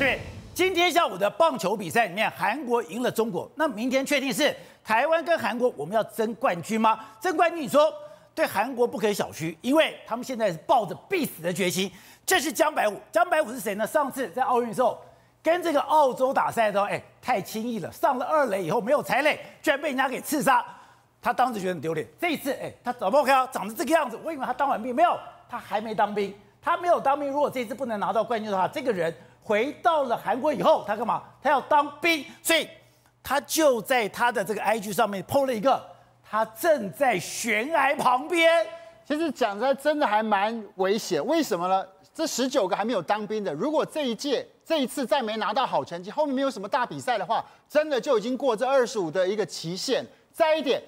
对，今天下午的棒球比赛里面，韩国赢了中国，那明天确定是台湾跟韩国我们要争冠军吗？争冠军，你说对韩国不可小觑，因为他们现在是抱着必死的决心。这是江百虎，江百虎是谁呢？上次在奥运时候跟这个澳洲打赛的时候，哎，太轻易了，上了二垒以后没有踩垒，居然被人家给刺杀，他当时觉得很丢脸。这一次，哎，他怎么看到长得这个样子？我以为他当完兵，没有，他还没当兵。他没有当兵，如果这次不能拿到冠军的话，这个人回到了韩国以后，他干嘛？他要当兵，所以他就在他的这个 IG 上面 PO 了一个，他正在悬崖旁边。其实讲出来真的还蛮危险，为什么呢？这十九个还没有当兵的，如果这一届这一次再没拿到好成绩，后面没有什么大比赛的话，真的就已经过这二十五的一个期限。再一点。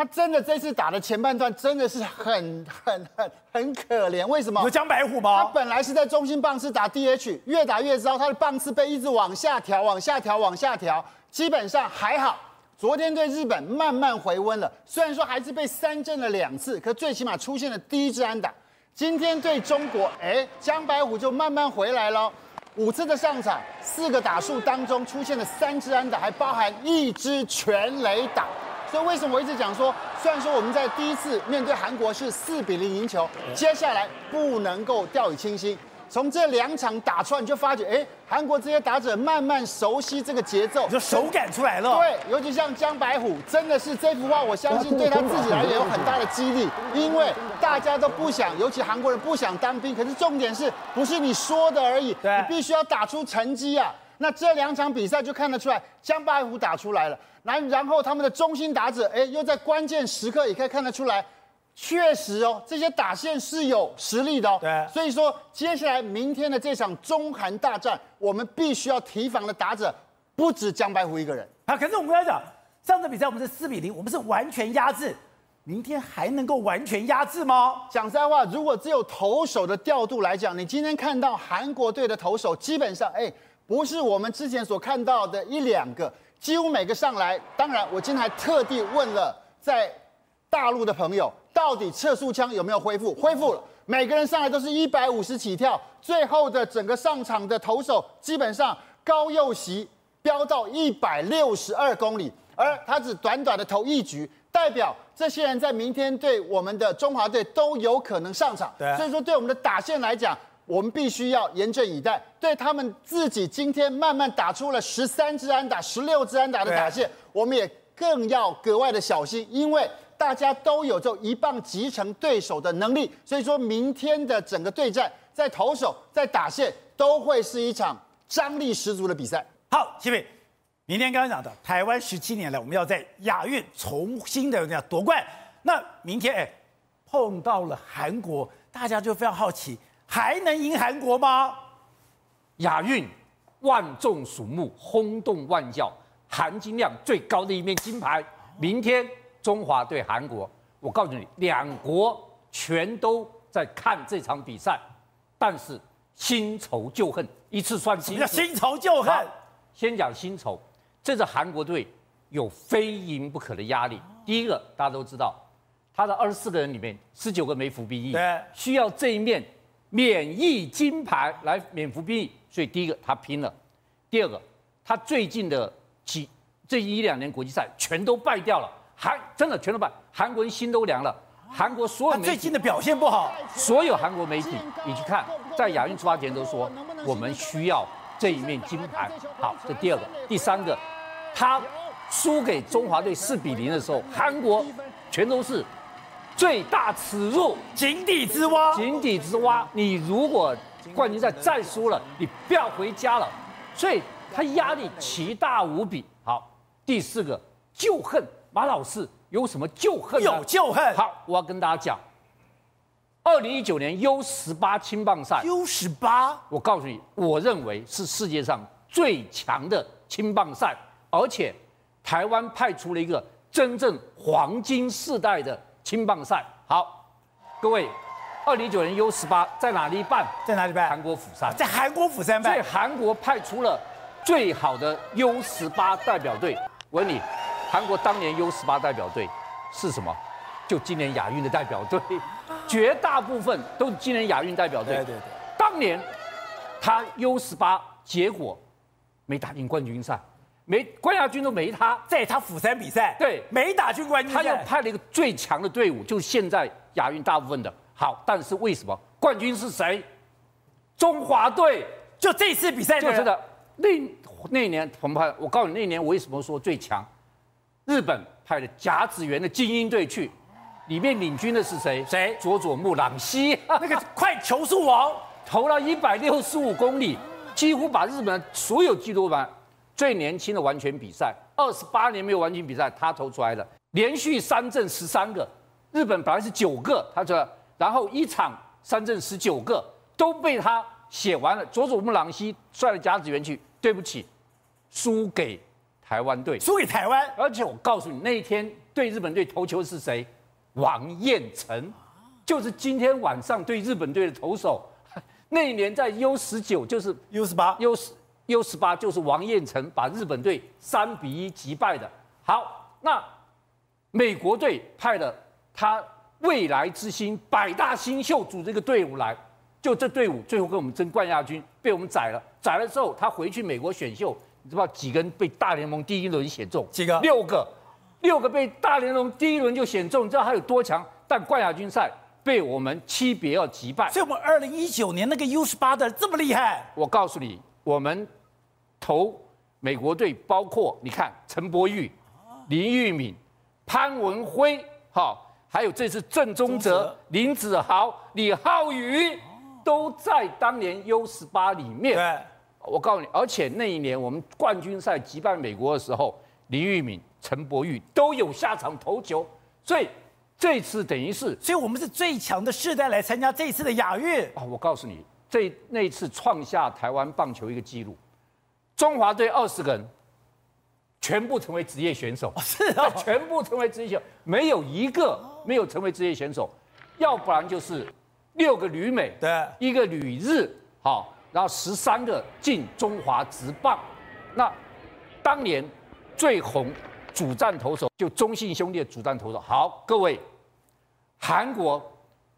他真的这次打的前半段真的是很很很很可怜，为什么？有江白虎吗？他本来是在中心棒次打 DH，越打越糟，他的棒次被一直往下调，往下调，往下调，基本上还好。昨天对日本慢慢回温了，虽然说还是被三振了两次，可最起码出现了第一支安打。今天对中国，哎，江白虎就慢慢回来了，五次的上场，四个打数当中出现了三支安打，还包含一支全垒打。所以为什么我一直讲说，虽然说我们在第一次面对韩国是四比零赢球，接下来不能够掉以轻心。从这两场打出来，你就发觉，哎，韩国这些打者慢慢熟悉这个节奏，就手感出来了。对，尤其像江白虎，真的是这幅画，我相信对他自己来也有很大的激励，因为大家都不想，尤其韩国人不想当兵，可是重点是不是你说的而已，对，你必须要打出成绩啊。那这两场比赛就看得出来，江白虎打出来了。那然后他们的中心打者，哎，又在关键时刻也可以看得出来，确实哦，这些打线是有实力的哦。对。所以说，接下来明天的这场中韩大战，我们必须要提防的打者不止江白虎一个人。啊，可是我们刚才讲，上次比赛我们是四比零，我们是完全压制，明天还能够完全压制吗？讲实在话，如果只有投手的调度来讲，你今天看到韩国队的投手，基本上，哎。不是我们之前所看到的一两个，几乎每个上来。当然，我今天还特地问了在大陆的朋友，到底测速枪有没有恢复？恢复了，每个人上来都是一百五十起跳。最后的整个上场的投手，基本上高佑席飙到一百六十二公里，而他只短短的投一局，代表这些人在明天对我们的中华队都有可能上场。对，所以说对我们的打线来讲。我们必须要严阵以待，对他们自己今天慢慢打出了十三支安打、十六支安打的打线，我们也更要格外的小心，因为大家都有这一棒击成对手的能力，所以说明天的整个对战，在投手、在打线都会是一场张力十足的比赛。好，齐伟，明天刚刚讲的台湾十七年来，我们要在亚运重新的这样夺冠，那明天哎碰到了韩国，大家就非常好奇。还能赢韩国吗？亚运万众瞩目，轰动万教，含金量最高的一面金牌。明天中华对韩国，我告诉你，两国全都在看这场比赛，但是新仇旧恨一次算清。什么叫新仇旧恨？先讲新仇，这支韩国队有非赢不可的压力。第一个，大家都知道，他的二十四个人里面，十九个没服兵役，需要这一面。免疫金牌来免服兵役，所以第一个他拼了，第二个他最近的几这一两年国际赛全都败掉了，韩真的全都败，韩国人心都凉了。韩国所有媒体最近的表现不好，所有韩国媒体你去看，在亚运出发前都说我们需要这一面金牌。好，这第二个，第三个，他输给中华队四比零的时候，韩国全都是。最大耻辱，井底之蛙，井底之蛙。你如果冠军赛再输了，你不要回家了。所以他压力奇大无比。好，第四个旧恨，马老师有什么旧恨？有旧恨。好，我要跟大家讲，二零一九年 U 十八青棒赛，U 十八，我告诉你，我认为是世界上最强的青棒赛，而且台湾派出了一个真正黄金世代的。青棒赛好，各位，二零一九年 U 十八在哪里办？在哪里办？韩国釜山，在韩国釜山办。所以韩国派出了最好的 U 十八代表队。我问你，韩国当年 U 十八代表队是什么？就今年亚运的代表队，绝大部分都是今年亚运代表队。对对对。当年他 U 十八结果没打进冠军赛，没冠亚军都没他，在他釜山比赛，对，没打进冠军，他又派了一个最强的队伍，就是现在亚运大部分的好，但是为什么冠军是谁？中华队，就这次比赛就是的。那那年我们派，我告诉你，那年我为什么说最强？日本派了甲子园的精英队去，里面领军的是谁？谁？佐佐木朗希，那个快球速王。投了一百六十五公里，几乎把日本所有纪录板最年轻的完全比赛，二十八年没有完全比赛，他投出来了，连续三振十三个，日本本来是九个，他说，然后一场三振十九个都被他写完了。佐佐木朗希率了甲子园去，对不起，输给台湾队，输给台湾，而且我告诉你，那一天对日本队投球是谁？王彦辰，就是今天晚上对日本队的投手。那一年在 U 十九就是 U 十八，U 十 U 十八就是王彦辰把日本队三比一击败的。好，那美国队派了他未来之星百大新秀组这个队伍来，就这队伍最后跟我们争冠亚军，被我们宰了。宰了之后，他回去美国选秀，你知道几个人被大联盟第一轮选中？几个？六个，六个被大联盟第一轮就选中，你知道他有多强？但冠亚军赛。被我们七比二击败，所以我们二零一九年那个 U 十八的这么厉害。我告诉你，我们投美国队，包括你看陈柏宇、林玉敏、潘文辉，好，还有这次郑宗哲、林子豪、李浩宇，都在当年 U 十八里面。对，我告诉你，而且那一年我们冠军赛击败美国的时候，林玉敏、陈柏宇都有下场投球，所以。这次等于是，所以我们是最强的世代来参加这一次的亚运啊！我告诉你，这那一次创下台湾棒球一个纪录，中华队二十个人全部成为职业选手，是啊，全部成为职业选手，没有一个没有成为职业选手，要不然就是六个旅美，对，一个旅日，好，然后十三个进中华职棒。那当年最红主战投手就中信兄弟的主战投手，好，各位。韩国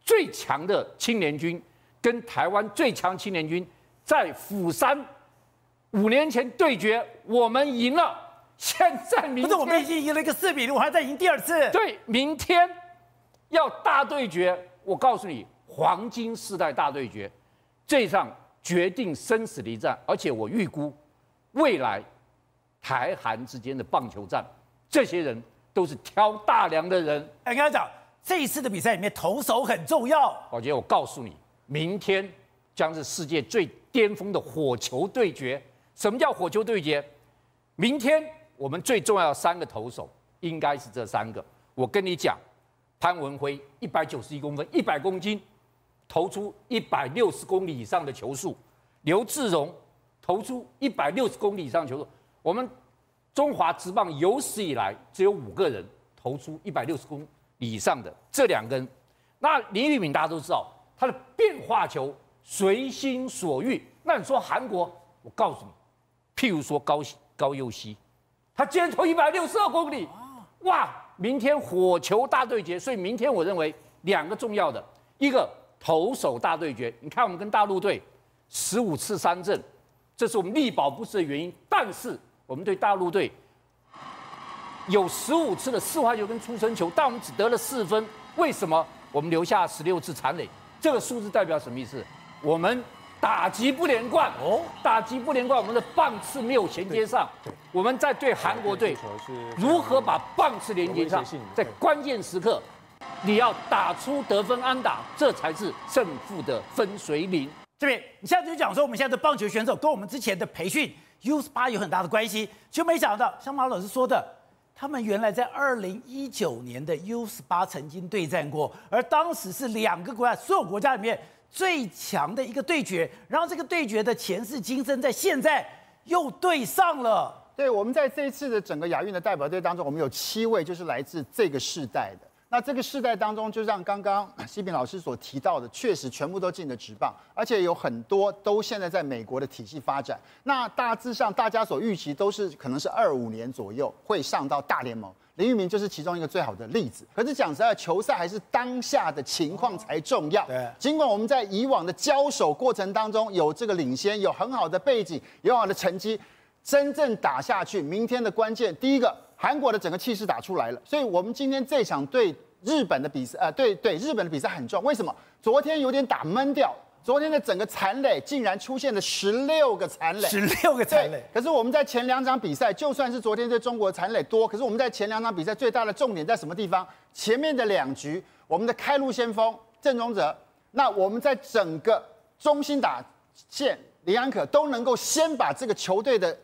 最强的青年军跟台湾最强青年军在釜山五年前对决，我们赢了。现在明天，不是我们已经赢了一个四比零，我还在赢第二次。对，明天要大对决，我告诉你，黄金世代大对决，这场决定生死的一战。而且我预估未来台韩之间的棒球战，这些人都是挑大梁的人。哎，跟他讲。这一次的比赛里面，投手很重要。宝杰，我告诉你，明天将是世界最巅峰的火球对决。什么叫火球对决？明天我们最重要的三个投手应该是这三个。我跟你讲，潘文辉一百九十一公分，一百公斤，投出一百六十公里以上的球速；刘志荣投出一百六十公里以上球速。我们中华职棒有史以来只有五个人投出一百六十公里。以上的这两根，那林玉敏大家都知道，他的变化球随心所欲。那你说韩国，我告诉你，譬如说高高佑熙，他今天投一百六十二公里，哇！明天火球大对决，所以明天我认为两个重要的，一个投手大对决。你看我们跟大陆队十五次三振，这是我们力保不失的原因。但是我们对大陆队。有十五次的四坏球跟出生球，但我们只得了四分。为什么？我们留下十六次残垒，这个数字代表什么意思？我们打击不连贯哦，打击不连贯，我们的棒次没有衔接上。我们在对韩国队如何把棒次连接上，在关键时刻你要打出得分安打，这才是胜负的分水岭。这边你现在就讲说，我们现在的棒球选手跟我们之前的培训 U18 有很大的关系，就没想到像马老师说的。他们原来在二零一九年的 U 十八曾经对战过，而当时是两个国家，所有国家里面最强的一个对决。然后这个对决的前世今生，在现在又对上了。对，我们在这一次的整个亚运的代表队当中，我们有七位就是来自这个世代的。那这个世代当中，就像刚刚西平老师所提到的，确实全部都进了职棒，而且有很多都现在在美国的体系发展。那大致上大家所预期都是可能是二五年左右会上到大联盟。林玉明就是其中一个最好的例子。可是讲实在，球赛还是当下的情况才重要。对，尽管我们在以往的交手过程当中有这个领先，有很好的背景，有好的成绩，真正打下去，明天的关键，第一个。韩国的整个气势打出来了，所以我们今天这场对日本的比赛，呃，对对，日本的比赛很重要。为什么？昨天有点打闷掉，昨天的整个残垒竟然出现了十六个残垒，十六个残垒。可是我们在前两场比赛，就算是昨天对中国的残垒多，可是我们在前两场比赛最大的重点在什么地方？前面的两局，我们的开路先锋郑宗哲，那我们在整个中心打线林安可都能够先把这个球队的。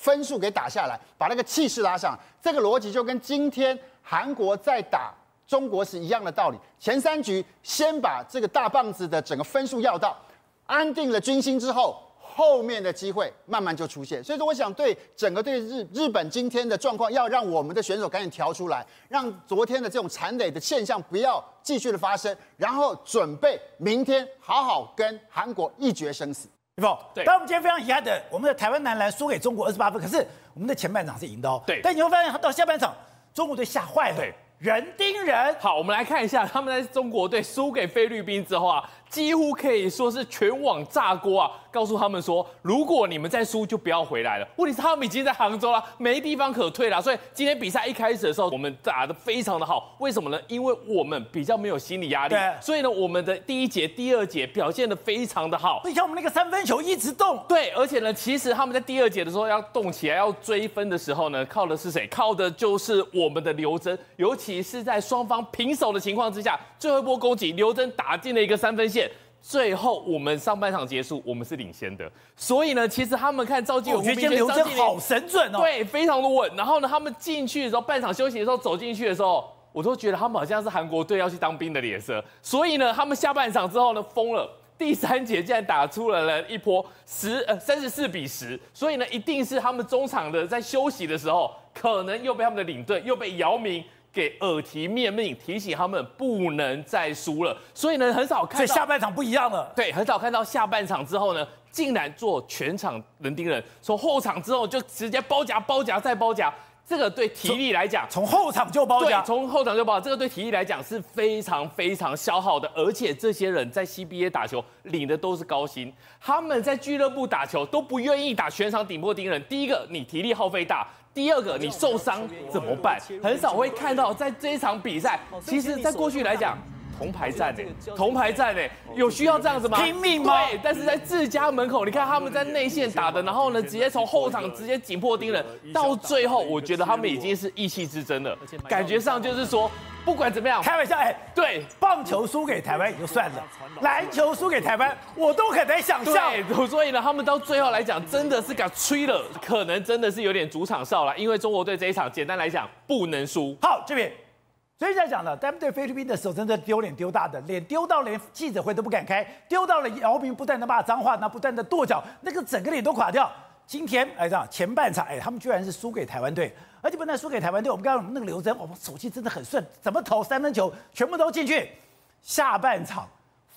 分数给打下来，把那个气势拉上，这个逻辑就跟今天韩国在打中国是一样的道理。前三局先把这个大棒子的整个分数要到，安定了军心之后，后面的机会慢慢就出现。所以说，我想对整个对日日本今天的状况，要让我们的选手赶紧调出来，让昨天的这种残垒的现象不要继续的发生，然后准备明天好好跟韩国一决生死。不，对。但我们今天非常遗憾的，我们的台湾男篮输给中国二十八分，可是我们的前半场是赢的哦。对。但你会发现，他到下半场，中国队吓坏了。对。人盯人。好，我们来看一下，他们在中国队输给菲律宾之后啊，几乎可以说是全网炸锅啊。告诉他们说，如果你们再输，就不要回来了。问题是他们已经在杭州了，没地方可退了。所以今天比赛一开始的时候，我们打得非常的好。为什么呢？因为我们比较没有心理压力。所以呢，我们的第一节、第二节表现的非常的好。你看我们那个三分球一直动。对，而且呢，其实他们在第二节的时候要动起来、要追分的时候呢，靠的是谁？靠的就是我们的刘铮。尤其是在双方平手的情况之下，最后一波攻击，刘铮打进了一个三分线。最后我们上半场结束，我们是领先的，所以呢，其实他们看赵继伟，我觉得刘铮好神准哦，对，非常的稳。然后呢，他们进去的时候，半场休息的时候走进去的时候，我都觉得他们好像是韩国队要去当兵的脸色。所以呢，他们下半场之后呢，疯了，第三节竟然打出了了一波十呃三十四比十，所以呢，一定是他们中场的在休息的时候，可能又被他们的领队又被姚明。给耳提面命，提醒他们不能再输了。所以呢，很少看到。所以下半场不一样了。对，很少看到下半场之后呢，竟然做全场人盯人。从后场之后就直接包夹、包夹再包夹。这个对体力来讲，从后场就包夹。从后场就包夹。这个对体力来讲是非常非常消耗的。而且这些人在 CBA 打球领的都是高薪，他们在俱乐部打球都不愿意打全场顶破盯人。第一个，你体力耗费大。第二个，你受伤怎么办？很少会看到在这一场比赛，其实，在过去来讲，铜牌战呢，铜牌战呢，有需要这样子吗？拼命吗？对，但是在自家门口，你看他们在内线打的，然后呢，直接从后场直接紧迫盯人，到最后，我觉得他们已经是意气之争了，感觉上就是说。不管怎么样，开玩笑哎，对，棒球输给台湾也就算了，篮球输给台湾，我都很难想象。对，所以呢，他们到最后来讲，真的是敢吹了，可能真的是有点主场哨了。因为中国队这一场，简单来讲，不能输。好，这边，所以在讲了，他们对菲律宾的时候，真的丢脸丢大的，脸丢到连记者会都不敢开，丢到了姚明不断的骂脏话，那不断的跺脚，那个整个脸都垮掉。今天哎，这样前半场哎，他们居然是输给台湾队。而且不但输给台湾队，我们刚刚那个刘铮，我们手气真的很顺，怎么投三分球全部都进去。下半场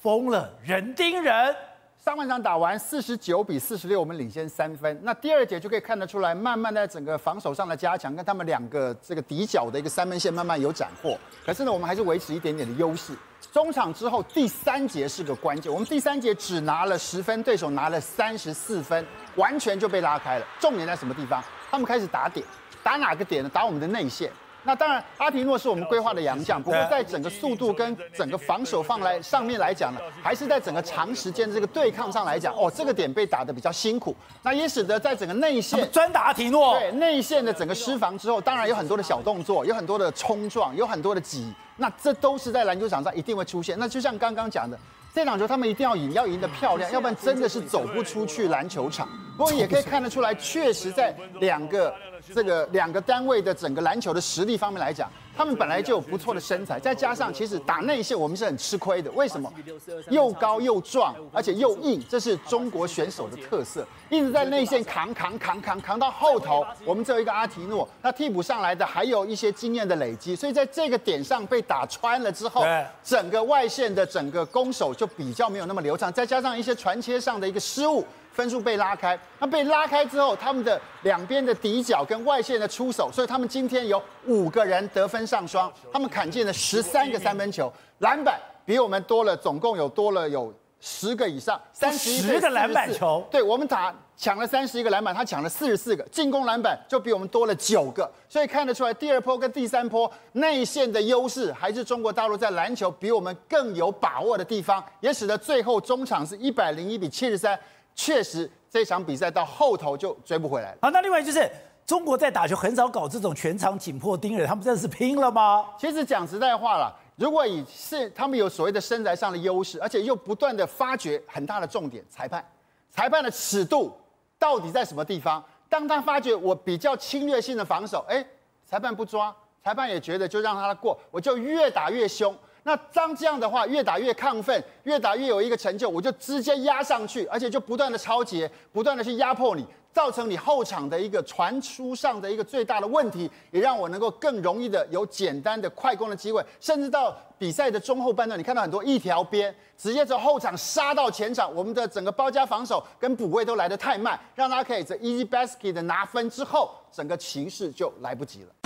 疯了，人盯人。上半场打完四十九比四十六，我们领先三分。那第二节就可以看得出来，慢慢在整个防守上的加强，跟他们两个这个底角的一个三分线慢慢有斩获。可是呢，我们还是维持一点点的优势。中场之后第三节是个关键，我们第三节只拿了十分，对手拿了三十四分，完全就被拉开了。重点在什么地方？他们开始打点。打哪个点呢？打我们的内线。那当然，阿提诺是我们规划的洋将，不过在整个速度跟整个防守放来上面来讲呢，还是在整个长时间的这个对抗上来讲，哦，这个点被打得比较辛苦。那也使得在整个内线专打阿提诺，对内线的整个失防之后，当然有很多的小动作，有很多的冲撞，有很多的挤，那这都是在篮球场上一定会出现。那就像刚刚讲的。这场球他们一定要赢，要赢得漂亮，要不然真的是走不出去篮球场。不过也可以看得出来，确实在两个这个两个单位的整个篮球的实力方面来讲，他们本来就有不错的身材，再加上其实打内线我们是很吃亏的。为什么？又高又壮，而且又硬，这是中国选手的特色。一直在内线扛扛扛扛扛到后头，我们只有一个阿提诺，那替补上来的还有一些经验的累积，所以在这个点上被打穿了之后，整个外线的整个攻守就比较没有那么流畅，再加上一些传切上的一个失误。分数被拉开，那被拉开之后，他们的两边的底角跟外线的出手，所以他们今天有五个人得分上双，他们砍进了十三个三分球，篮板比我们多了，总共有多了有十个以上，三十一个篮板球，对我们打抢了三十一个篮板，他抢了四十四个，进攻篮板就比我们多了九个，所以看得出来第二波跟第三波内线的优势，还是中国大陆在篮球比我们更有把握的地方，也使得最后中场是一百零一比七十三。确实，这场比赛到后头就追不回来了。好，那另外就是中国在打球很少搞这种全场紧迫盯人，他们真的是拼了吗？其实讲实在话了，如果以是他们有所谓的身材上的优势，而且又不断的发掘很大的重点，裁判，裁判的尺度到底在什么地方？当他发觉我比较侵略性的防守，哎，裁判不抓，裁判也觉得就让他过，我就越打越凶。那当这样的话，越打越亢奋，越打越有一个成就，我就直接压上去，而且就不断的超节，不断的去压迫你，造成你后场的一个传输上的一个最大的问题，也让我能够更容易的有简单的快攻的机会，甚至到比赛的中后半段，你看到很多一条边直接从后场杀到前场，我们的整个包夹防守跟补位都来得太慢，让他可以在 easy basket 的拿分之后，整个情势就来不及了。